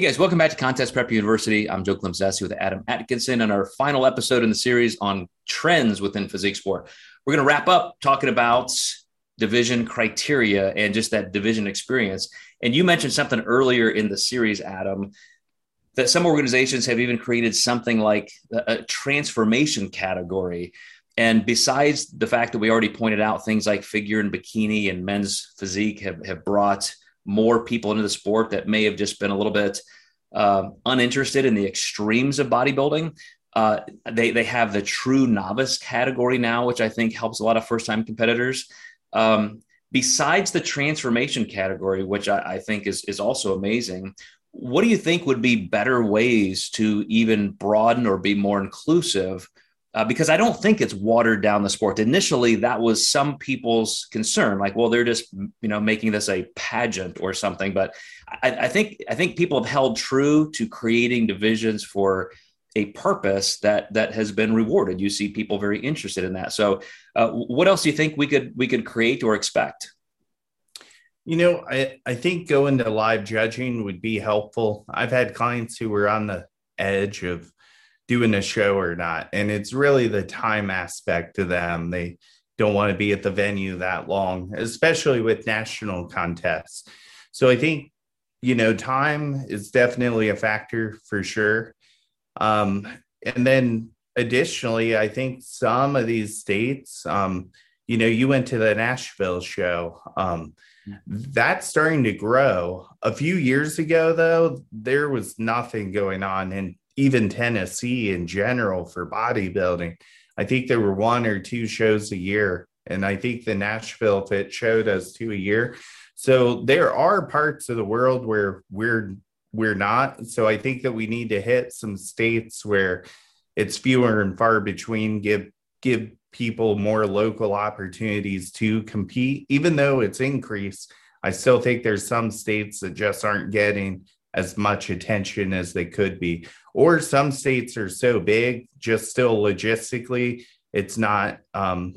Hey guys, welcome back to Contest Prep University. I'm Joe Klemczewski with Adam Atkinson and our final episode in the series on trends within physique sport. We're going to wrap up talking about division criteria and just that division experience. And you mentioned something earlier in the series, Adam, that some organizations have even created something like a, transformation category. And besides the fact that we already pointed out things like figure and bikini and men's physique have, have brought more people into the sport that may have just been a little bit uh, uninterested in the extremes of bodybuilding. Uh, they they have the true novice category now, which I think helps a lot of first time competitors. Um, besides the transformation category, which I, I, think is is also amazing, what do you think would be better ways to even broaden or be more inclusive uh, because I don't think it's watered down the sport. Initially, that was some people's concern, like, well, they're just you know making this a pageant or something. But I, I think I think people have held true to creating divisions for a purpose that that has been rewarded. You see people very interested in that. So, uh, what else do you think we could we could create or expect? You know, I, I think going to live judging would be helpful. I've had clients who were on the edge of doing a show or not. And it's really the time aspect to them. They don't want to be at the venue that long, especially with national contests. So I think, you know, time is definitely a factor for sure. Um, and then additionally, I think some of these states, um, you know, you went to the Nashville show. Um, that's starting to grow. A few years ago, though, there was nothing going on in even Tennessee in general for bodybuilding. I think there were one or two shows a year. And I think the Nashville Fit show does two a year. So there are parts of the world where we're we're not. So I think that we need to hit some states where it's fewer and far between, give give people more local opportunities to compete, even though it's increased. I still think there's some states that just aren't getting as much attention as they could be. Or some states are so big, just still logistically, it's not um,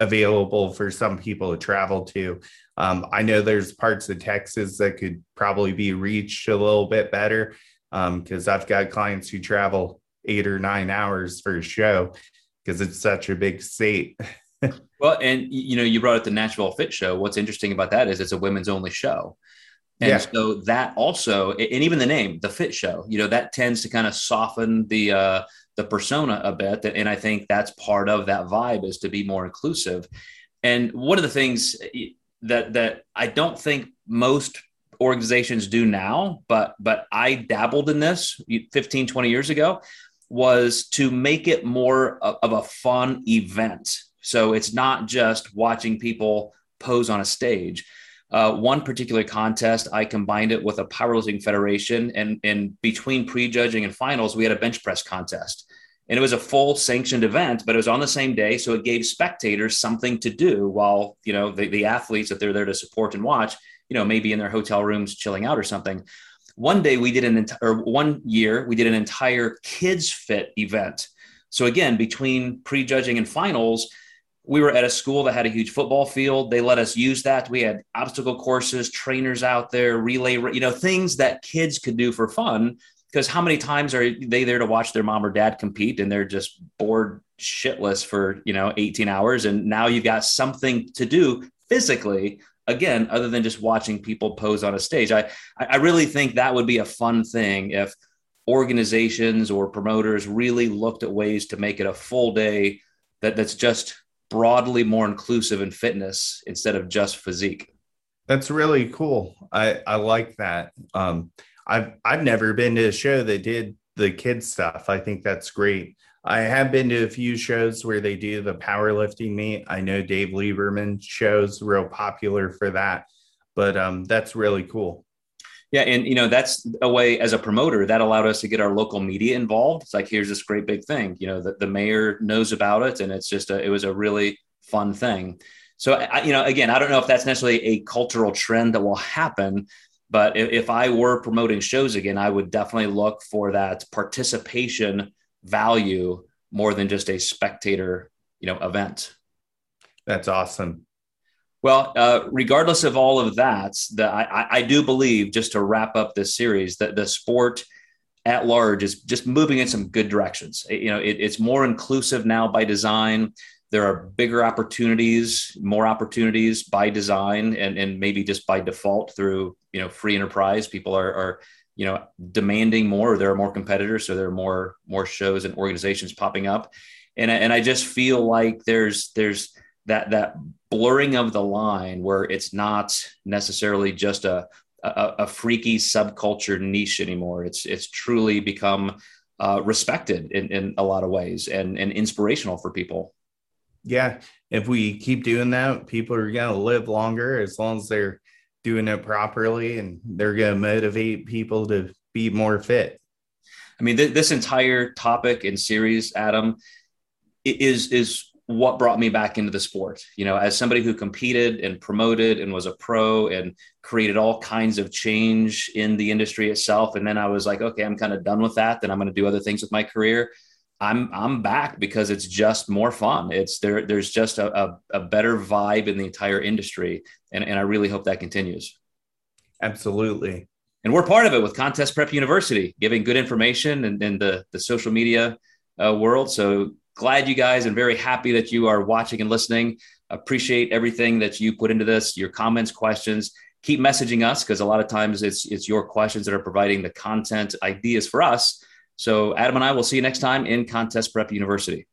available for some people to travel to. Um, I know there's parts of Texas that could probably be reached a little bit better because um, I've got clients who travel eight or nine hours for a show because it's such a big state. well, and you know, you brought up the Nashville Fit Show. What's interesting about that is it's a women's only show. And yeah. so that also, and even the name, the Fit Show, you know, that tends to kind of soften the uh, the persona a bit. And I think that's part of that vibe is to be more inclusive. And one of the things that that I don't think most organizations do now, but but I dabbled in this 15, 20 years ago, was to make it more of a fun event. So it's not just watching people pose on a stage uh, one particular contest, I combined it with a powerlifting federation, and and between prejudging and finals, we had a bench press contest, and it was a full sanctioned event, but it was on the same day, so it gave spectators something to do while you know the, the athletes that they're there to support and watch, you know, maybe in their hotel rooms chilling out or something. One day we did an entire, one year we did an entire kids fit event. So again, between prejudging and finals, we were at a school that had a huge football field. They let us use that. We had obstacle courses, trainers out there, relay, you know, things that kids could do for fun. Because how many times are they there to watch their mom or dad compete and they're just bored shitless for, you know, 18 hours? And now you've got something to do physically, again, other than just watching people pose on a stage. I, I really think that would be a fun thing if organizations or promoters really looked at ways to make it a full day that, that's just broadly more inclusive in fitness instead of just physique. That's really cool. I I like that. Um, I've I've never been to a show that did the kids stuff. I think that's great. I have been to a few shows where they do the powerlifting meet. I know Dave Lieberman shows real popular for that, but um, that's really cool. Yeah, and you know that's a way as a promoter that allowed us to get our local media involved. It's like here's this great big thing. You know, the, the mayor knows about it, and it's just a, it was a really fun thing. So I, you know, again, I don't know if that's necessarily a cultural trend that will happen, but if, if I were promoting shows again, I would definitely look for that participation value more than just a spectator, you know, event. That's awesome. Well, uh, regardless of all of that, the, I, I do believe, just to wrap up this series, that the sport at large is just moving in some good directions. You know, it, it's more inclusive now by design. There are bigger opportunities, more opportunities by design, and, and maybe just by default through you know free enterprise. People are, are you know demanding more. There are more competitors, so there are more more shows and organizations popping up, and and I just feel like there's there's that that blurring of the line where it's not necessarily just a a, a freaky subculture niche anymore. It's it's truly become uh, respected in, in a lot of ways and, and inspirational for people. Yeah, if we keep doing that, people are going to live longer as long as they're doing it properly, and they're going to motivate people to be more fit. I mean, th- this entire topic and series, Adam, is is what brought me back into the sport. You know, as somebody who competed and promoted and was a pro and created all kinds of change in the industry itself. And then I was like, okay, I'm kind of done with that. Then I'm going to do other things with my career. I'm I'm back because it's just more fun. It's there. There's just a, a, a better vibe in the entire industry, and, and I really hope that continues. Absolutely. And we're part of it with Contest Prep University, giving good information and in, in the the social media uh, world. So glad you guys and very happy that you are watching and listening. Appreciate everything that you put into this, your comments, questions. Keep messaging us because a lot of times it's it's your questions that are providing the content ideas for us. So Adam and I will see you next time in Contest Prep University.